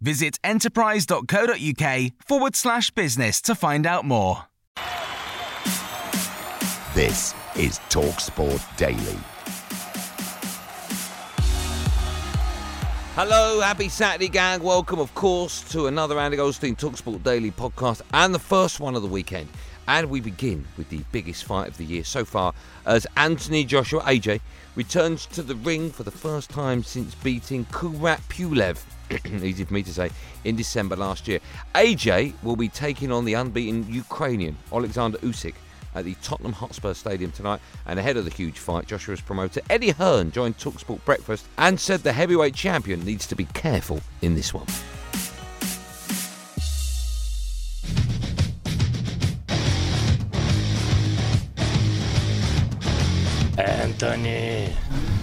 Visit enterprise.co.uk forward slash business to find out more. This is TalkSport Daily. Hello, happy Saturday, gang. Welcome, of course, to another Andy Goldstein Talksport Daily podcast and the first one of the weekend. And we begin with the biggest fight of the year so far as Anthony Joshua, AJ, returns to the ring for the first time since beating Kubrat Pulev, easy for me to say, in December last year. AJ will be taking on the unbeaten Ukrainian Alexander Usyk at the Tottenham Hotspur Stadium tonight. And ahead of the huge fight, Joshua's promoter Eddie Hearn joined Talksport Breakfast and said the heavyweight champion needs to be careful in this one. Anthony,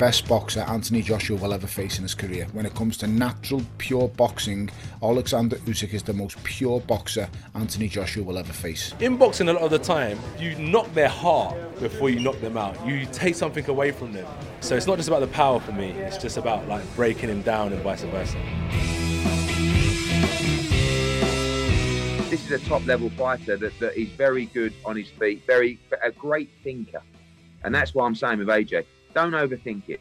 best boxer Anthony Joshua will ever face in his career. When it comes to natural, pure boxing, Alexander Usyk is the most pure boxer Anthony Joshua will ever face. In boxing, a lot of the time, you knock their heart before you knock them out. You take something away from them. So it's not just about the power for me. It's just about like breaking him down and vice versa. This is a top level fighter that, that is very good on his feet, very a great thinker. And that's why I'm saying with AJ, don't overthink it.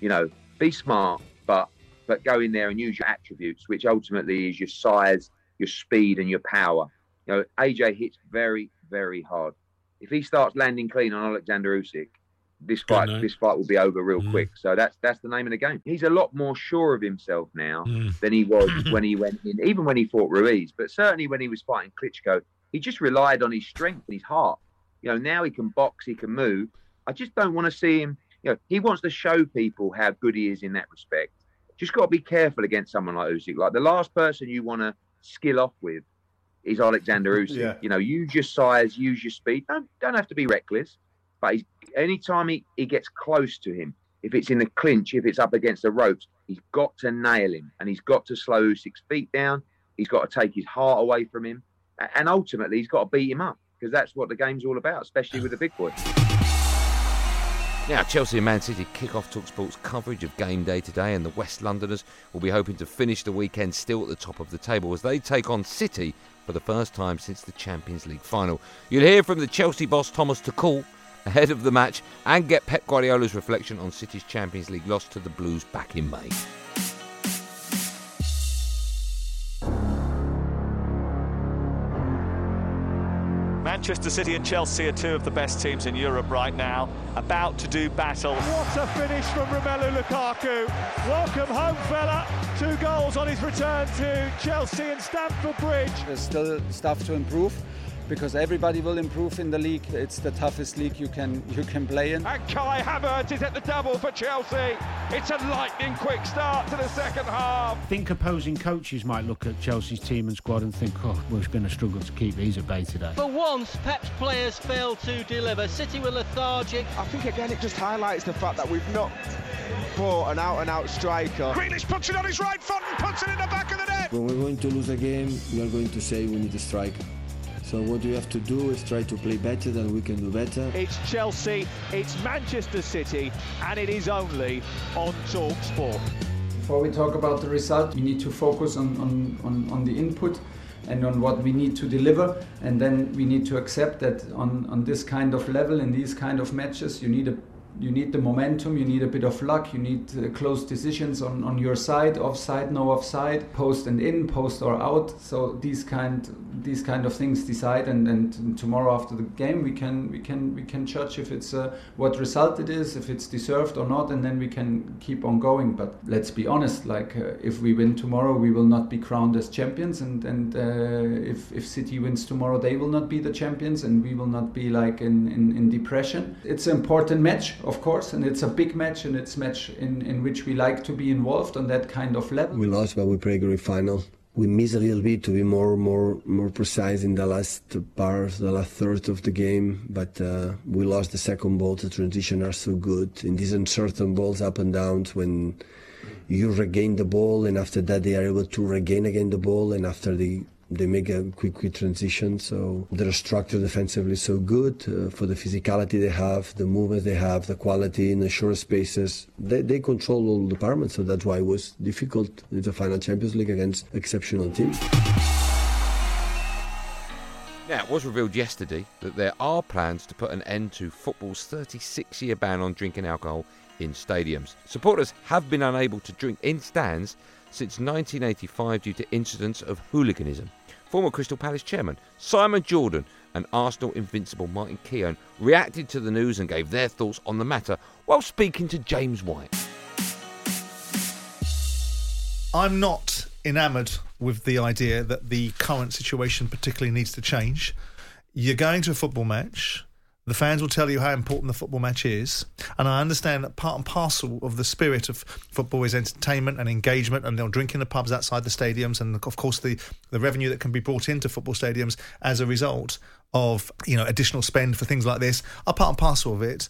You know, be smart, but but go in there and use your attributes, which ultimately is your size, your speed, and your power. You know, AJ hits very, very hard. If he starts landing clean on Alexander Usyk, this fight this fight will be over real Mm. quick. So that's that's the name of the game. He's a lot more sure of himself now Mm. than he was when he went in, even when he fought Ruiz, but certainly when he was fighting Klitschko, he just relied on his strength and his heart. You know, now he can box, he can move. I just don't want to see him. You know, he wants to show people how good he is in that respect. Just got to be careful against someone like Usyk. Like the last person you want to skill off with is Alexander Usyk. Yeah. You know, use your size, use your speed. Don't don't have to be reckless. But he's, anytime he, he gets close to him, if it's in the clinch, if it's up against the ropes, he's got to nail him and he's got to slow Usyk's feet down. He's got to take his heart away from him. And ultimately, he's got to beat him up because that's what the game's all about, especially with the big boy. Now, Chelsea and Man City kick off Talksport's coverage of game day today, and the West Londoners will be hoping to finish the weekend still at the top of the table as they take on City for the first time since the Champions League final. You'll hear from the Chelsea boss Thomas Tuchel ahead of the match and get Pep Guardiola's reflection on City's Champions League loss to the Blues back in May. Manchester City and Chelsea are two of the best teams in Europe right now, about to do battle. What a finish from Romelu Lukaku. Welcome home, fella. Two goals on his return to Chelsea and Stamford Bridge. There's still stuff to improve because everybody will improve in the league. It's the toughest league you can you can play in. And Kai Havertz is at the double for Chelsea. It's a lightning quick start to the second half. I think opposing coaches might look at Chelsea's team and squad and think, oh, we're going to struggle to keep these at bay today. For once, Pep's players failed to deliver. City were lethargic. I think again it just highlights the fact that we've not brought an out-and-out striker. Grealish puts it on his right foot and puts it in the back of the net. When we're going to lose a game, we are going to say we need a striker. So what we have to do is try to play better than we can do better. It's Chelsea, it's Manchester City, and it is only on Talk Sport. Before we talk about the result, we need to focus on, on, on, on the input and on what we need to deliver. And then we need to accept that on, on this kind of level, in these kind of matches, you need a you need the momentum, you need a bit of luck, you need uh, close decisions on, on your side, offside, no offside, post and in, post or out. So these kind these kind of things decide, and, and tomorrow after the game we can we can we can judge if it's uh, what result it is, if it's deserved or not, and then we can keep on going. But let's be honest, like uh, if we win tomorrow, we will not be crowned as champions, and and uh, if if City wins tomorrow, they will not be the champions, and we will not be like in in, in depression. It's an important match of course, and it's a big match, and it's match in, in which we like to be involved on that kind of level. We lost, but we played a great final. We missed a little bit to be more more more precise in the last part, the last third of the game. But uh, we lost the second ball. The transition are so good in these uncertain balls, up and downs when you regain the ball, and after that they are able to regain again the ball, and after the they make a quick, quick transition. So their structure defensively so good uh, for the physicality they have, the movement they have, the quality in the short spaces. They, they control all departments, so that's why it was difficult in the final Champions League against exceptional teams. Now, it was revealed yesterday that there are plans to put an end to football's 36 year ban on drinking alcohol in stadiums. Supporters have been unable to drink in stands since 1985 due to incidents of hooliganism. Former Crystal Palace chairman Simon Jordan and Arsenal invincible Martin Keown reacted to the news and gave their thoughts on the matter while speaking to James White. I'm not enamoured with the idea that the current situation particularly needs to change. You're going to a football match, the fans will tell you how important the football match is. And I understand that part and parcel of the spirit of football is entertainment and engagement, and they'll drink in the pubs outside the stadiums, and of course the, the revenue that can be brought into football stadiums as a result of you know additional spend for things like this are part and parcel of it.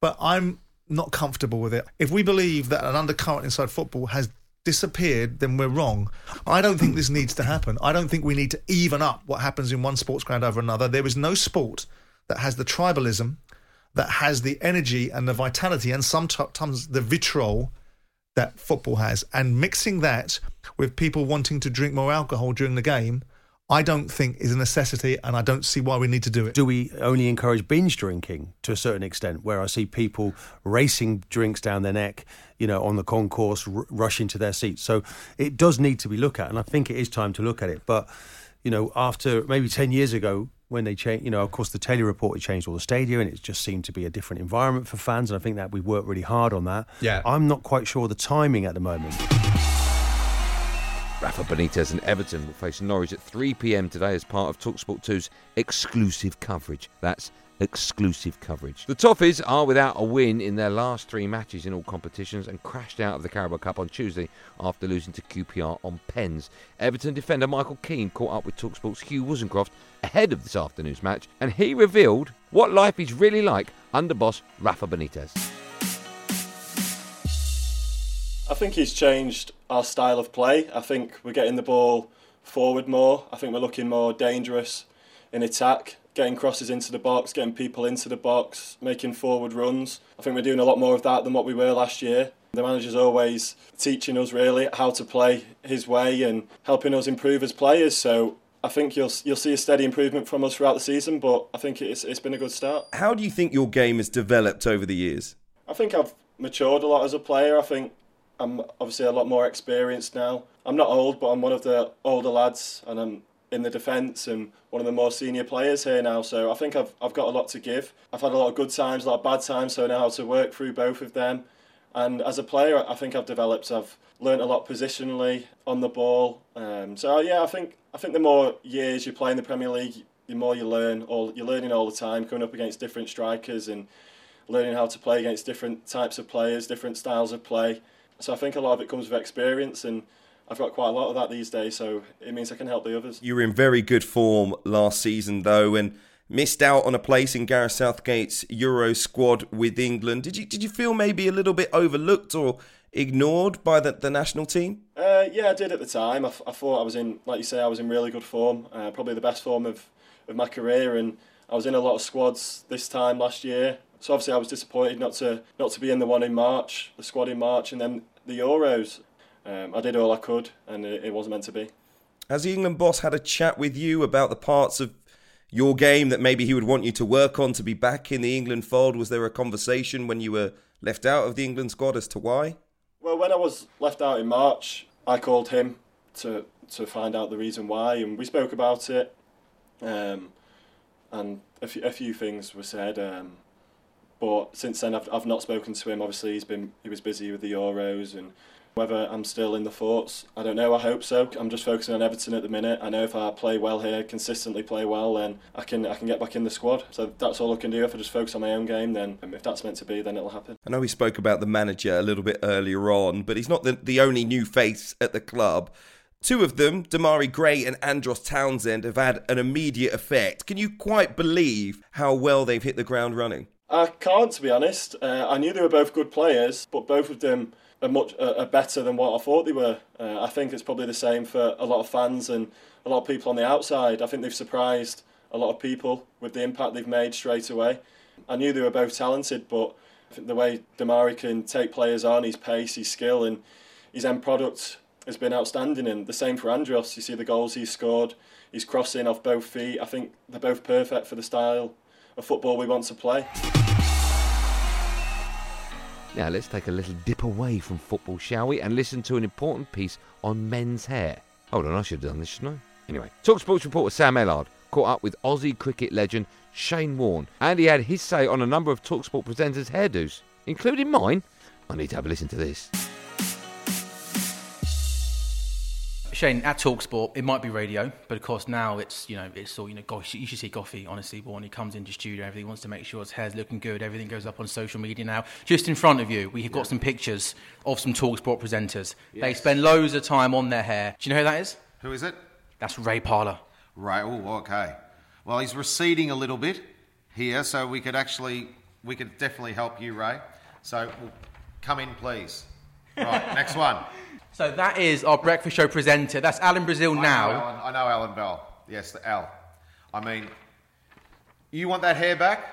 But I'm not comfortable with it. If we believe that an undercurrent inside football has disappeared, then we're wrong. I don't think this needs to happen. I don't think we need to even up what happens in one sports ground over another. There is no sport that has the tribalism, that has the energy and the vitality, and sometimes the vitriol that football has. And mixing that with people wanting to drink more alcohol during the game, I don't think is a necessity, and I don't see why we need to do it. Do we only encourage binge drinking to a certain extent, where I see people racing drinks down their neck, you know, on the concourse, r- rushing to their seats? So it does need to be looked at, and I think it is time to look at it. But you know, after maybe ten years ago, when they change, you know, of course, the Taylor report changed all the stadia, and it just seemed to be a different environment for fans. And I think that we worked really hard on that. Yeah, I'm not quite sure the timing at the moment. Rafa Benitez and Everton will face Norwich at 3 pm today as part of Talksport 2's exclusive coverage. That's exclusive coverage. The Toffees are without a win in their last three matches in all competitions and crashed out of the Carabao Cup on Tuesday after losing to QPR on pens. Everton defender Michael Keane caught up with Talksport's Hugh Woozencroft ahead of this afternoon's match and he revealed what life is really like under boss Rafa Benitez. I think he's changed our style of play. I think we're getting the ball forward more. I think we're looking more dangerous in attack getting crosses into the box, getting people into the box, making forward runs. I think we're doing a lot more of that than what we were last year. The manager's always teaching us really how to play his way and helping us improve as players. So I think you'll you'll see a steady improvement from us throughout the season, but I think it's it's been a good start. How do you think your game has developed over the years? I think I've matured a lot as a player. I think I'm obviously a lot more experienced now. I'm not old, but I'm one of the older lads, and I'm in the defence and one of the more senior players here now. So I think I've I've got a lot to give. I've had a lot of good times, a lot of bad times, so I know how to work through both of them. And as a player, I think I've developed. I've learnt a lot positionally on the ball. Um, so yeah, I think I think the more years you play in the Premier League, the more you learn. All you're learning all the time, coming up against different strikers and learning how to play against different types of players, different styles of play. So I think a lot of it comes with experience and I've got quite a lot of that these days, so it means I can help the others. You were in very good form last season, though, and missed out on a place in Gareth Southgate's Euro squad with England. Did you did you feel maybe a little bit overlooked or ignored by the, the national team? Uh, yeah, I did at the time. I, I, thought I was in, like you say, I was in really good form, uh, probably the best form of, of my career, and I was in a lot of squads this time last year. So obviously I was disappointed not to not to be in the one in March, the squad in March, and then the Euros. Um, I did all I could, and it, it wasn't meant to be. Has the England boss had a chat with you about the parts of your game that maybe he would want you to work on to be back in the England fold? Was there a conversation when you were left out of the England squad as to why? Well, when I was left out in March, I called him to to find out the reason why, and we spoke about it. Um, and a few, a few things were said. Um, but since then, I've, I've not spoken to him. Obviously, he's been he was busy with the Euros and whether I'm still in the thoughts, I don't know. I hope so. I'm just focusing on Everton at the minute. I know if I play well here, consistently play well, then I can I can get back in the squad. So that's all I can do. If I just focus on my own game, then if that's meant to be, then it'll happen. I know we spoke about the manager a little bit earlier on, but he's not the, the only new face at the club. Two of them, Demarai Gray and Andros Townsend, have had an immediate effect. Can you quite believe how well they've hit the ground running? I can't, to be honest. Uh, I knew they were both good players, but both of them are much uh, are better than what I thought they were. Uh, I think it's probably the same for a lot of fans and a lot of people on the outside. I think they've surprised a lot of people with the impact they've made straight away. I knew they were both talented, but the way Demarai can take players on, his pace, his skill, and his end product has been outstanding. And the same for Andros. You see the goals he's scored. He's crossing off both feet. I think they're both perfect for the style of football we want to play. Now let's take a little dip away from football, shall we, and listen to an important piece on men's hair. Hold on, I should have done this, shouldn't I? Anyway, Talk Sports reporter Sam Ellard caught up with Aussie cricket legend Shane Warne, and he had his say on a number of Talksport presenters' hairdos, including mine. I need to have a listen to this. Shane, at Talksport, it might be radio, but of course now it's you know it's all you know. Gosh, you should see Goffy honestly. But when he comes into studio, everything wants to make sure his hair's looking good. Everything goes up on social media now. Just in front of you, we have got some pictures of some Talksport presenters. They spend loads of time on their hair. Do you know who that is? Who is it? That's Ray Parlour. Right. Oh, okay. Well, he's receding a little bit here, so we could actually, we could definitely help you, Ray. So, well, come in, please. Right. next one. So that is our breakfast show presenter. That's Alan Brazil I know now. Alan, I know Alan Bell. Yes, the Al. I mean, you want that hair back?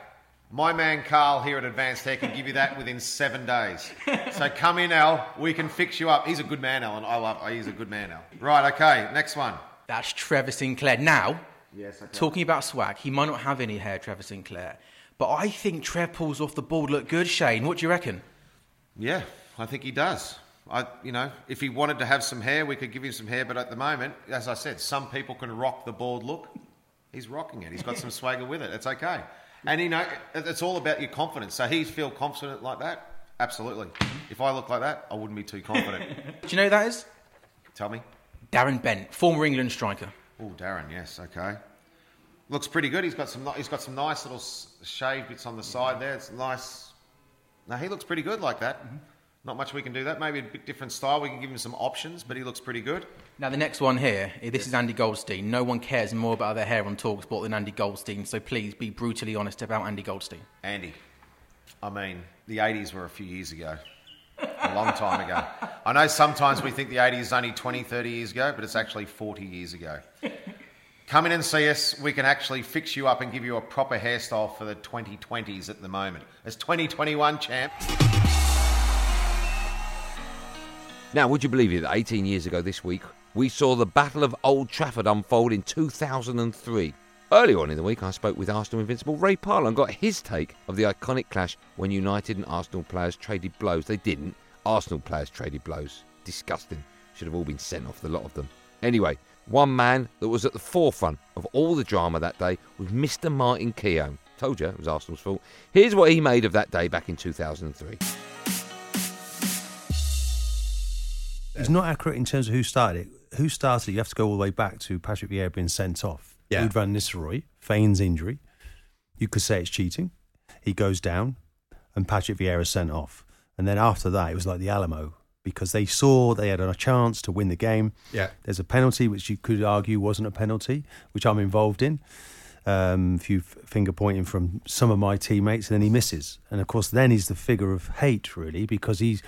My man Carl here at Advanced Hair can give you that within seven days. So come in, Al. We can fix you up. He's a good man, Alan. I love. He's a good man, Al. Right. Okay. Next one. That's Trevor Sinclair. Now, Yes. Okay. talking about swag, he might not have any hair, Trevor Sinclair, but I think Trev pulls off the bald look good. Shane, what do you reckon? Yeah, I think he does. I, you know, if he wanted to have some hair, we could give him some hair. But at the moment, as I said, some people can rock the bald look. He's rocking it. He's got some swagger with it. It's okay. And you know, it's all about your confidence. So he feel confident like that. Absolutely. If I look like that, I wouldn't be too confident. Do you know who that is? Tell me. Darren Bent, former England striker. Oh, Darren. Yes. Okay. Looks pretty good. He's got some. He's got some nice little shave bits on the side there. It's nice. No, he looks pretty good like that. Mm-hmm. Not much we can do that. Maybe a bit different style. We can give him some options, but he looks pretty good. Now, the next one here, this is Andy Goldstein. No one cares more about their hair on Talksport than Andy Goldstein, so please be brutally honest about Andy Goldstein. Andy, I mean, the 80s were a few years ago. A long time ago. I know sometimes we think the 80s is only 20, 30 years ago, but it's actually 40 years ago. Come in and see us. We can actually fix you up and give you a proper hairstyle for the 2020s at the moment. It's 2021, champ. Now, would you believe it that 18 years ago this week, we saw the Battle of Old Trafford unfold in 2003? Earlier on in the week, I spoke with Arsenal invincible Ray Parlour and got his take of the iconic clash when United and Arsenal players traded blows. They didn't. Arsenal players traded blows. Disgusting. Should have all been sent off, the lot of them. Anyway, one man that was at the forefront of all the drama that day was Mr. Martin Keown. Told you it was Arsenal's fault. Here's what he made of that day back in 2003. It's not accurate in terms of who started it. Who started it? You have to go all the way back to Patrick Vieira being sent off. Yeah. Ruud van Nistelrooy feigns injury. You could say it's cheating. He goes down, and Patrick Vieira is sent off. And then after that, it was like the Alamo because they saw they had a chance to win the game. Yeah. There's a penalty which you could argue wasn't a penalty, which I'm involved in. Um, a few finger pointing from some of my teammates, and then he misses. And of course, then he's the figure of hate, really, because he's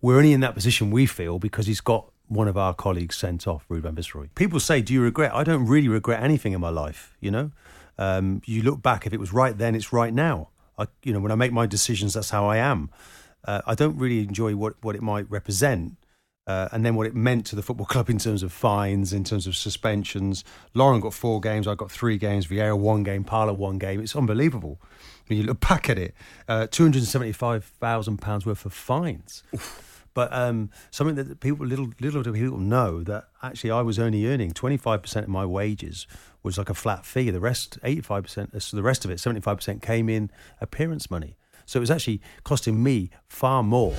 we're only in that position we feel because he's got one of our colleagues sent off, Ruud van Nistelrooy. People say, "Do you regret?" I don't really regret anything in my life. You know, um, you look back. If it was right then, it's right now. I, you know, when I make my decisions, that's how I am. Uh, I don't really enjoy what what it might represent. Uh, and then what it meant to the football club in terms of fines, in terms of suspensions. Lauren got four games, I got three games, Vieira one game, Parlour one game. It's unbelievable when you look back at it. Uh, £275,000 worth of fines. But um, something that people, little, little do people know that actually I was only earning 25% of my wages was like a flat fee. The rest, 85%, so the rest of it, 75% came in appearance money. So it was actually costing me far more.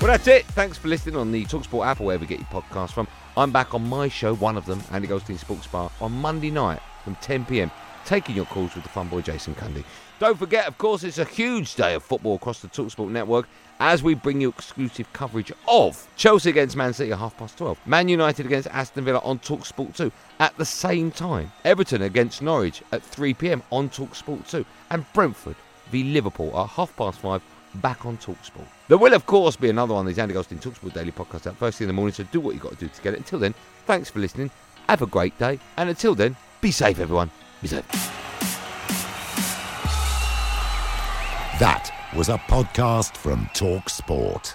Well, that's it. Thanks for listening on the Talksport app or wherever you get your podcast from. I'm back on my show, one of them, Andy Goldstein Sports Bar, on Monday night from 10 pm, taking your calls with the fun boy Jason Cundy. Don't forget, of course, it's a huge day of football across the Talksport network as we bring you exclusive coverage of Chelsea against Man City at half past 12, Man United against Aston Villa on Talksport 2 at the same time, Everton against Norwich at 3 pm on Talksport 2, and Brentford v Liverpool at half past 5 back on Talksport. There will, of course, be another one of these Andy Goldstein Talksport daily podcasts out first thing in the morning, so do what you've got to do to get it. Until then, thanks for listening. Have a great day. And until then, be safe, everyone. Be safe. That was a podcast from Talk Sport.